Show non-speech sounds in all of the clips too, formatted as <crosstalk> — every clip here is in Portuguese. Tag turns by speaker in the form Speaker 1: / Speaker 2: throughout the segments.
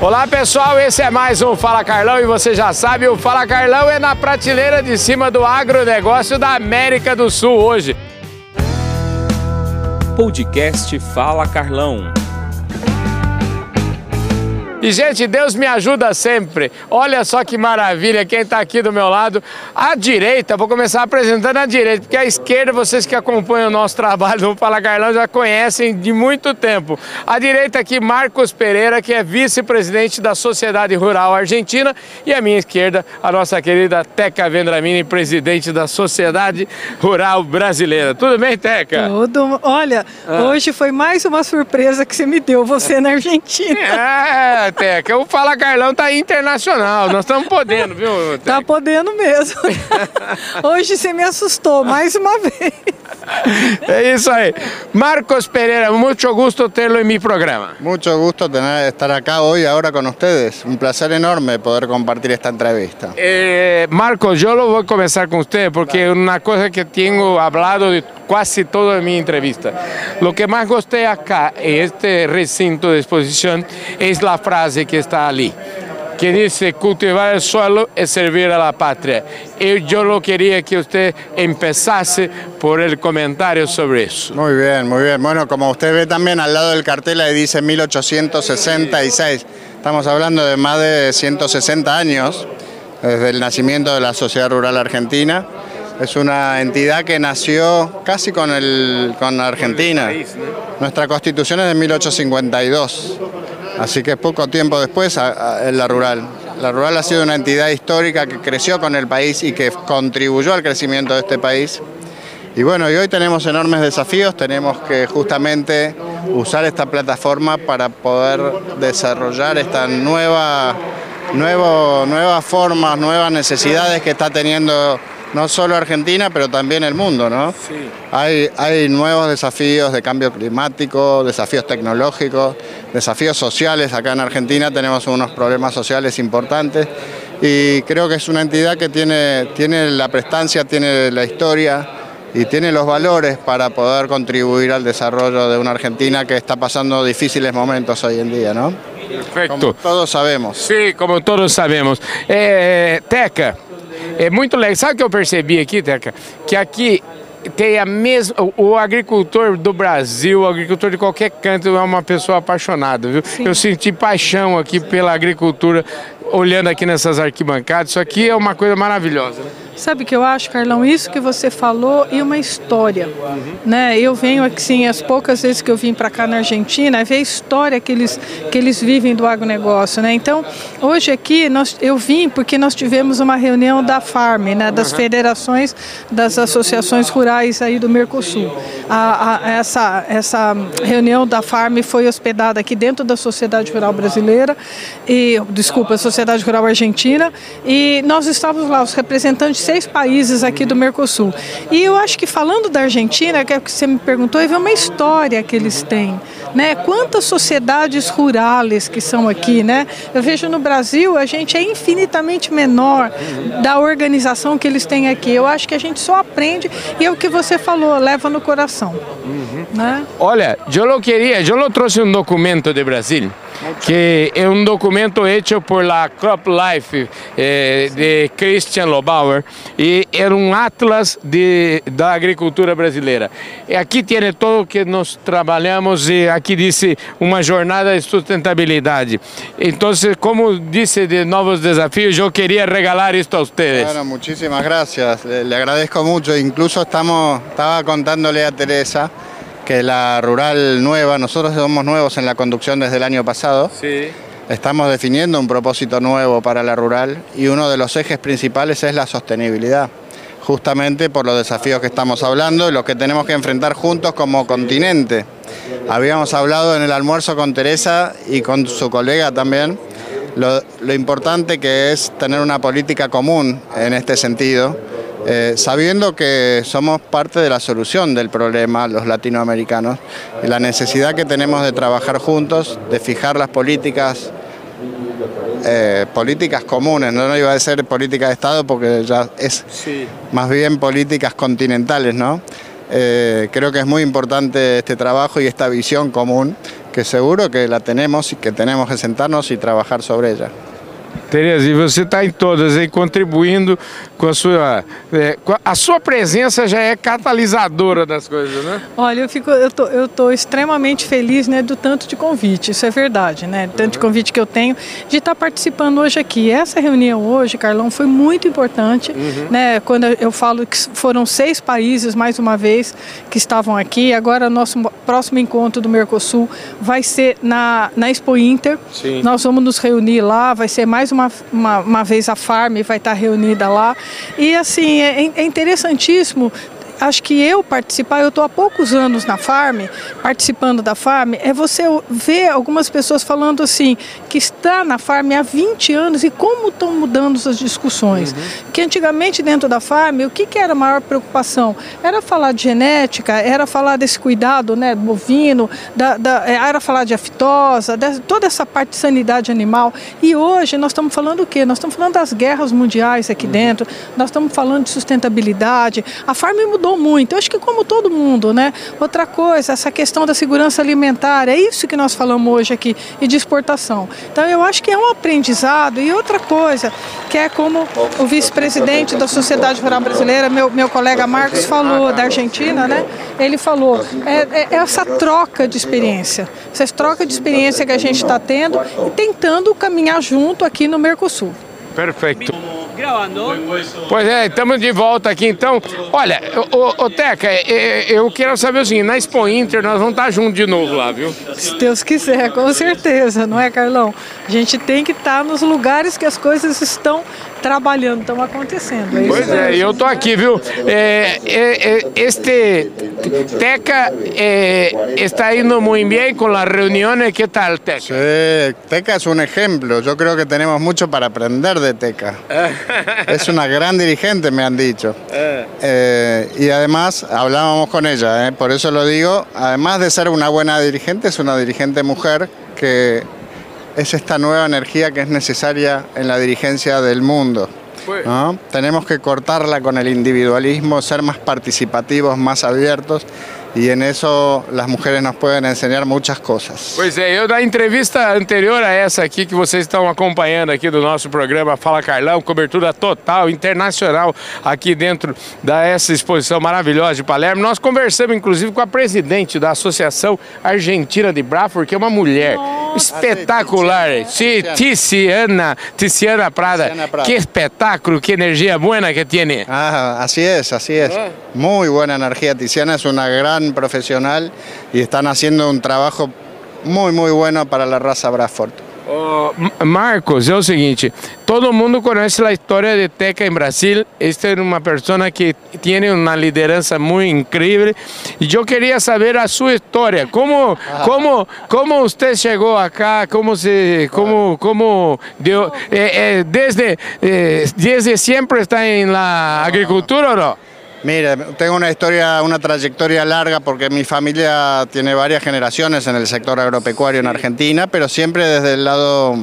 Speaker 1: Olá pessoal, esse é mais um Fala Carlão e você já sabe, o Fala Carlão é na prateleira de cima do agronegócio da América do Sul hoje.
Speaker 2: Podcast Fala Carlão.
Speaker 1: E, gente, Deus me ajuda sempre. Olha só que maravilha quem está aqui do meu lado. À direita, vou começar apresentando a direita, porque a esquerda, vocês que acompanham o nosso <laughs> trabalho no Fala Carlão já conhecem de muito tempo. À direita aqui, Marcos Pereira, que é vice-presidente da Sociedade Rural Argentina. E à minha esquerda, a nossa querida Teca Vendramini, presidente da Sociedade Rural Brasileira. Tudo bem, Teca?
Speaker 3: Tudo. Olha, ah. hoje foi mais uma surpresa que você me deu, você na Argentina.
Speaker 1: É, Teca. O Fala Carlão tá internacional. Nós estamos podendo, viu, Teca?
Speaker 3: Tá podendo mesmo. <laughs> Hoje você me assustou mais uma vez.
Speaker 1: É isso aí. Marcos Pereira, muito gusto tê-lo em meu programa.
Speaker 4: Muito gusto tener, estar acá hoy, ahora con ustedes. Un placer enorme poder compartir esta entrevista.
Speaker 1: Eh, Marcos, yo lo voy a comenzar con usted porque una cosa que tengo hablado de casi toda mi entrevista. Lo que más gosté acá en este recinto de exposición es la frase que está allí que dice cultivar el suelo es servir a la patria. Y yo lo quería que usted empezase por el comentario sobre eso.
Speaker 4: Muy bien, muy bien. Bueno, como usted ve también al lado del cartel ahí dice 1866. Estamos hablando de más de 160 años desde el nacimiento de la Sociedad Rural Argentina. Es una entidad que nació casi con, el, con Argentina. Nuestra constitución es de 1852. Así que poco tiempo después en la rural. La rural ha sido una entidad histórica que creció con el país y que contribuyó al crecimiento de este país. Y bueno, hoy tenemos enormes desafíos, tenemos que justamente usar esta plataforma para poder desarrollar esta nueva, nuevo, nuevas formas, nuevas necesidades que está teniendo no solo Argentina, pero también el mundo, ¿no? Sí. Hay, hay nuevos desafíos de cambio climático, desafíos tecnológicos, desafíos sociales. Acá en Argentina tenemos unos problemas sociales importantes y creo que es una entidad que tiene, tiene la prestancia, tiene la historia y tiene los valores para poder contribuir al desarrollo de una Argentina que está pasando difíciles momentos hoy en día, ¿no?
Speaker 1: Perfecto.
Speaker 4: Como todos sabemos.
Speaker 1: Sí, como todos sabemos. Eh, Teca, É muito legal. Sabe o que eu percebi aqui, Teca? Que aqui tem a mesma. O agricultor do Brasil, o agricultor de qualquer canto é uma pessoa apaixonada, viu? Sim. Eu senti paixão aqui pela agricultura olhando aqui nessas arquibancadas. Isso aqui é uma coisa maravilhosa. Né?
Speaker 3: Sabe o que eu acho, Carlão? Isso que você falou e uma história. Uhum. Né? Eu venho aqui, sim, as poucas vezes que eu vim para cá na Argentina, é ver a história que eles, que eles vivem do agronegócio. Né? Então, hoje aqui nós, eu vim porque nós tivemos uma reunião da FARM, né? das uhum. federações das associações rurais aí do Mercosul. A, a, essa, essa reunião da FARM foi hospedada aqui dentro da Sociedade Rural Brasileira, e, desculpa, Sociedade Rural Argentina, e nós estávamos lá, os representantes seis países aqui do Mercosul. E eu acho que falando da Argentina, que é o que você me perguntou, é uma história que eles têm. Né? Quantas sociedades rurais que são aqui, né? Eu vejo no Brasil, a gente é infinitamente menor da organização que eles têm aqui. Eu acho que a gente só aprende e é o que você falou, leva no coração. Uhum. Né?
Speaker 1: Olha, eu não queria, eu trouxe um documento de Brasil que é um documento hecho por la Crop Life eh, de Christian Lobauer e era um atlas de, da agricultura brasileira. E aqui tem todo o que nós trabalhamos e aqui disse uma jornada de sustentabilidade. Então, como disse de novos desafios, eu queria regalar isto a vocês.
Speaker 4: Bueno, muchísimas gracias. Le, agradezco mucho. Incluso estamos, estaba contándole a Teresa que la rural nueva, nosotros somos nuevos en la conducción desde el año pasado. Sí. Estamos definiendo un propósito nuevo para la rural y uno de los ejes principales es la sostenibilidad, justamente por los desafíos que estamos hablando y los que tenemos que enfrentar juntos como continente. Habíamos hablado en el almuerzo con Teresa y con su colega también lo, lo importante que es tener una política común en este sentido eh, sabiendo que somos parte de la solución del problema, los latinoamericanos, y la necesidad que tenemos de trabajar juntos, de fijar las políticas, eh, políticas comunes, no, iba a ser política de Estado porque ya es más bien políticas continentales, ¿no? Eh, creo que es muy importante este trabajo y esta visión común que seguro que la tenemos y que tenemos que sentarnos y trabajar sobre ella.
Speaker 1: Tereza, e você está em todas aí contribuindo com a sua. É, a sua presença já é catalisadora das coisas, né?
Speaker 3: Olha, eu fico, eu tô, eu tô extremamente feliz, né, do tanto de convite, isso é verdade, né? Tanto de convite que eu tenho de estar tá participando hoje aqui. Essa reunião hoje, Carlão, foi muito importante, uhum. né? Quando eu falo que foram seis países, mais uma vez, que estavam aqui. Agora, nosso próximo encontro do Mercosul vai ser na, na Expo Inter. Sim. Nós vamos nos reunir lá, vai ser mais uma uma, uma, uma vez a Farm vai estar reunida lá. E assim, é, é interessantíssimo acho que eu participar, eu estou há poucos anos na Farm, participando da Farm, é você ver algumas pessoas falando assim, que está na Farm há 20 anos e como estão mudando as discussões. Uhum. Que antigamente dentro da Farm, o que, que era a maior preocupação? Era falar de genética, era falar desse cuidado né, bovino, da, da, é, era falar de aftosa, de, toda essa parte de sanidade animal. E hoje nós estamos falando o quê? Nós estamos falando das guerras mundiais aqui uhum. dentro, nós estamos falando de sustentabilidade. A Farm mudou mudou muito. Eu acho que como todo mundo, né? Outra coisa, essa questão da segurança alimentar, é isso que nós falamos hoje aqui, e de exportação. Então eu acho que é um aprendizado. E outra coisa, que é como o vice-presidente da Sociedade Rural Brasileira, meu, meu colega Marcos falou, da Argentina, né? Ele falou, é, é, é essa troca de experiência, essa troca de experiência que a gente está tendo e tentando caminhar junto aqui no Mercosul.
Speaker 1: Perfeito. Gravando. Pois é, estamos de volta aqui então. Olha, ô, ô Teca, eu quero saber o seguinte, na Expo Inter nós vamos estar juntos de novo lá, viu?
Speaker 3: Se Deus quiser, com certeza, não é, Carlão? A gente tem que estar nos lugares que as coisas estão trabalhando, estão acontecendo.
Speaker 1: É pois é, eu tô aqui, viu? É, é, é este Teca é, está indo muito bem com as reuniões, que tal, Teca?
Speaker 4: Sí, Teca é um exemplo. Eu creo que temos muito para aprender de Teca. <laughs> es una gran dirigente, me han dicho. Eh, y además hablábamos con ella, eh, por eso lo digo, además de ser una buena dirigente, es una dirigente mujer que es esta nueva energía que es necesaria en la dirigencia del mundo. Tenemos que cortarla con el individualismo, ser más participativos, más abiertos e em isso as mulheres nos podem ensinar muitas coisas.
Speaker 1: Pois é, eu da entrevista anterior a essa aqui que vocês estão acompanhando aqui do nosso programa Fala Carlão, cobertura total, internacional aqui dentro dessa exposição maravilhosa de Palermo, nós conversamos inclusive com a presidente da Associação Argentina de Braford, que é uma mulher. Espectacular. Sí, Tiziana, Tiziana Prada. Qué espectáculo, qué energía buena que tiene.
Speaker 4: Ah, así es, así es. Muy buena energía. Tiziana es una gran profesional y están haciendo un trabajo muy, muy bueno para la raza Bradford.
Speaker 1: Oh, Marcos, é o seguinte, todo mundo conhece a história de Teca em Brasil, esta é uma pessoa que tem uma liderança muito incrível e eu queria saber a sua história, como, como, como você chegou acá, como se, como, como deu, eh, eh, desde, eh, desde sempre está em la agricultura ou não?
Speaker 4: Mire, tengo una historia, una trayectoria larga porque mi familia tiene varias generaciones en el sector agropecuario en Argentina, pero siempre desde el lado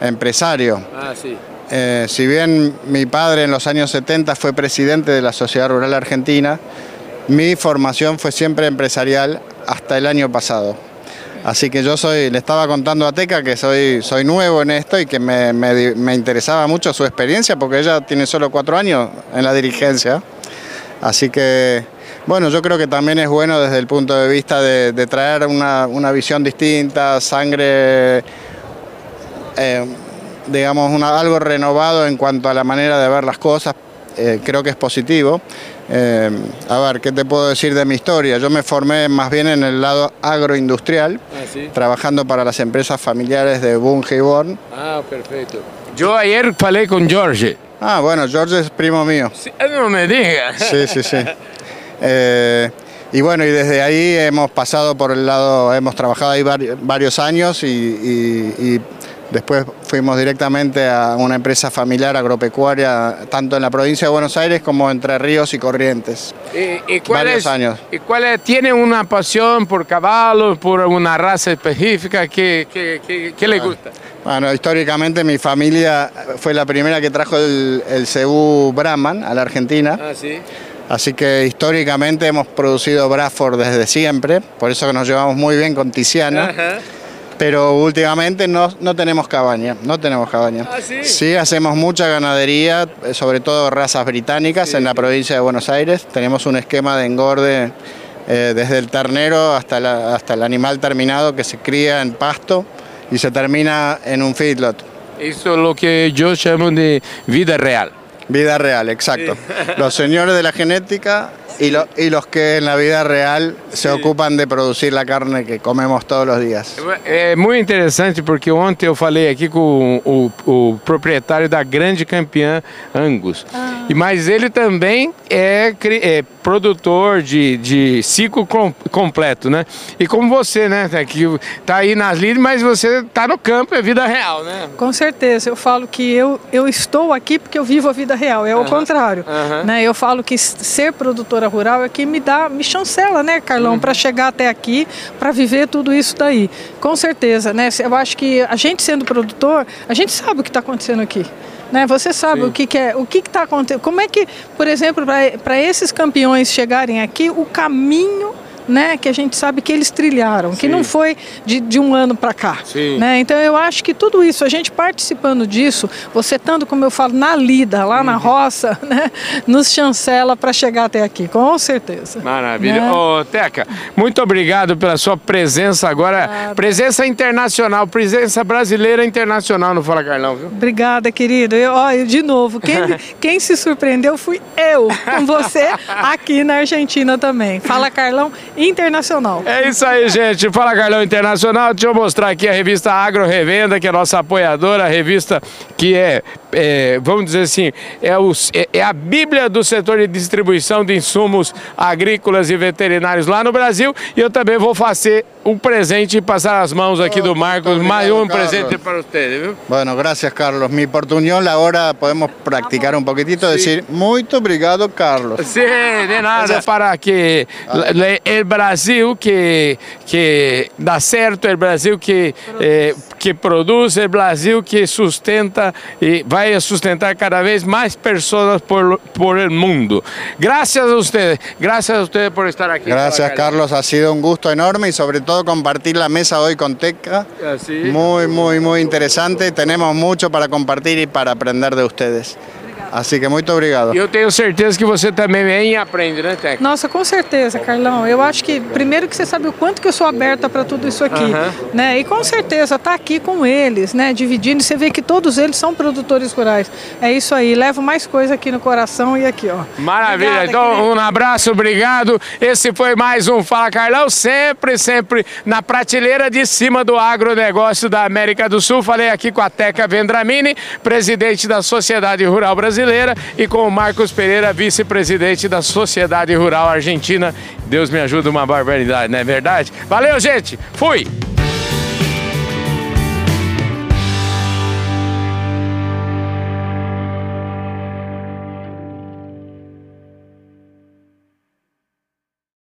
Speaker 4: empresario. Ah, sí. Eh, si bien mi padre en los años 70 fue presidente de la Sociedad Rural Argentina, mi formación fue siempre empresarial hasta el año pasado. Así que yo soy, le estaba contando a Teca que soy, soy nuevo en esto y que me, me interesaba mucho su experiencia porque ella tiene solo cuatro años en la dirigencia. Así que, bueno, yo creo que también es bueno desde el punto de vista de, traer una, visión distinta, sangre, eh, digamos, algo renovado en cuanto a la manera de ver las cosas. Eh, creo que es positivo. Eh, a ver, ¿qué te puedo decir de mi historia? Yo me formé más bien en el lado agroindustrial, ah, trabajando para las empresas familiares de Bunge y Born.
Speaker 1: Ah, perfecto. Yo ayer falé con George.
Speaker 4: Ah, bueno, George es primo mío.
Speaker 1: Sí, no me diga.
Speaker 4: Sí, sí, sí. <laughs> Eh, y bueno, y desde ahí hemos pasado por el lado, hemos trabajado ahí varios años y, después fuimos directamente a una empresa familiar agropecuaria, tanto en la provincia de Buenos Aires como entre Ríos y Corrientes.
Speaker 1: ¿Y, varios años. ¿Y cuál tiene una pasión por caballos, por una raza específica? ¿Qué, qué, le gusta?
Speaker 4: Bueno, históricamente mi familia fue la primera que trajo el, el Cebú Brahman a la Argentina. Ah, sí. Así que históricamente hemos producido Bradford desde siempre, por eso que nos llevamos muy bien con Tiziana. Pero últimamente no, no tenemos cabaña, no tenemos cabaña.
Speaker 1: ¿Ah, sí?
Speaker 4: Sí, hacemos mucha ganadería, eh, sobre todo razas británicas en la provincia de Buenos Aires. Tenemos un esquema de engorde eh, desde el ternero hasta, la- hasta el animal terminado que se cría en pasto y se termina en un feedlot.
Speaker 1: Isso é o que eu chamo de vida real.
Speaker 4: Vida real, exacto. Los señores de la genética y, lo- y los que en la vida real se ocupan de producir la carne que comemos todos los días.
Speaker 1: É muito interessante porque ontem eu falei aqui com o, o proprietário da grande campeã Angus. E mas ele também é, é produtor de, de ciclo com- completo, né? E como você, né? Que tá aí nas lides, mas você tá no campo, é vida real, né?
Speaker 3: Com certeza, eu falo que eu, eu estou aqui porque eu vivo a vida real, é o contrário. Né? Eu falo que ser produtora rural é que me dá, me chancela, né, Carlão,
Speaker 1: Uhum.
Speaker 3: para chegar até aqui, para viver tudo isso daí. Com certeza, né? Eu acho que a gente sendo produtor, a gente sabe o que está acontecendo aqui. Né? Você sabe
Speaker 1: Sim.
Speaker 3: o que, que é, o que está acontecendo. Como é que, por exemplo, para esses campeões chegarem aqui, o caminho né, que a gente sabe que eles trilharam, que
Speaker 1: Sim.
Speaker 3: não foi de, de um ano para cá.
Speaker 1: Sim.
Speaker 3: Né? Então eu acho que tudo isso, a gente participando disso, você estando, como eu falo, na lida, lá
Speaker 1: Uhum.
Speaker 3: na roça, <laughs> né, nos chancela para chegar até aqui, com certeza.
Speaker 1: Maravilha.
Speaker 3: Né?
Speaker 1: Ô, Teca, muito obrigado pela sua presença agora. Presença internacional, presença brasileira internacional no Fala Carlão, viu?
Speaker 3: Obrigada, querido. Eu, ó, eu, de novo, quem, <laughs> quem se surpreendeu fui eu, com você aqui na Argentina também. Fala, Carlão, internacional.
Speaker 1: É isso aí, gente. Fala Carlão Internacional. Deixa eu mostrar aqui a revista Agro Revenda, que é a nossa apoiadora, a revista que é, é, vamos dizer assim, é, os- é- é a bíblia do setor de distribuição de insumos agrícolas e veterinários lá no Brasil. E eu também vou fazer um presente e passar as mãos aqui do Marcos.
Speaker 4: muito
Speaker 1: Mais um presente para você, viu?
Speaker 4: Bueno, gracias Carlos. Mi portuñol ahora podemos practicar un poquitito, decir muito obrigado Carlos.
Speaker 1: Sim, de nada. Para que o Brasil que, que dá certo, o Brasil que, eh, que produz, o Brasil que sustenta e vai sustentar cada vez mais pessoas por, por el mundo. Gracias a ustedes, gracias a ustedes por estar aqui.
Speaker 4: Gracias Carlos, ha sido un gusto enorme y sobre todo compartir la mesa hoy con Teca. Muy, muy, muy interesante. Tenemos mucho para compartir y para aprender de ustedes. Así que muito obrigado.
Speaker 1: E eu tenho certeza que você também vem e aprende, né, Tec?
Speaker 3: Nossa, com certeza, Carlão. Eu acho que, primeiro, que você sabe o quanto que eu sou aberta para tudo isso aqui. Né? E com certeza, tá aqui com eles, né? Dividindo. Você vê que todos eles são produtores rurais. É isso aí. Levo mais coisa aqui no coração e aqui, ó.
Speaker 1: Maravilha,
Speaker 3: Obrigada,
Speaker 1: então
Speaker 3: querido.
Speaker 1: um abraço, obrigado. Esse foi mais um Fala Carlão, sempre, sempre na prateleira de cima do agronegócio da América do Sul. Falei aqui com a Teca Vendramini, presidente da Sociedade Rural Brasileira, e com o Marcos Pereira, vice-presidente da Sociedade Rural Argentina. Deus me ajuda, uma barbaridade, não é verdade? Valeu, gente! Fui!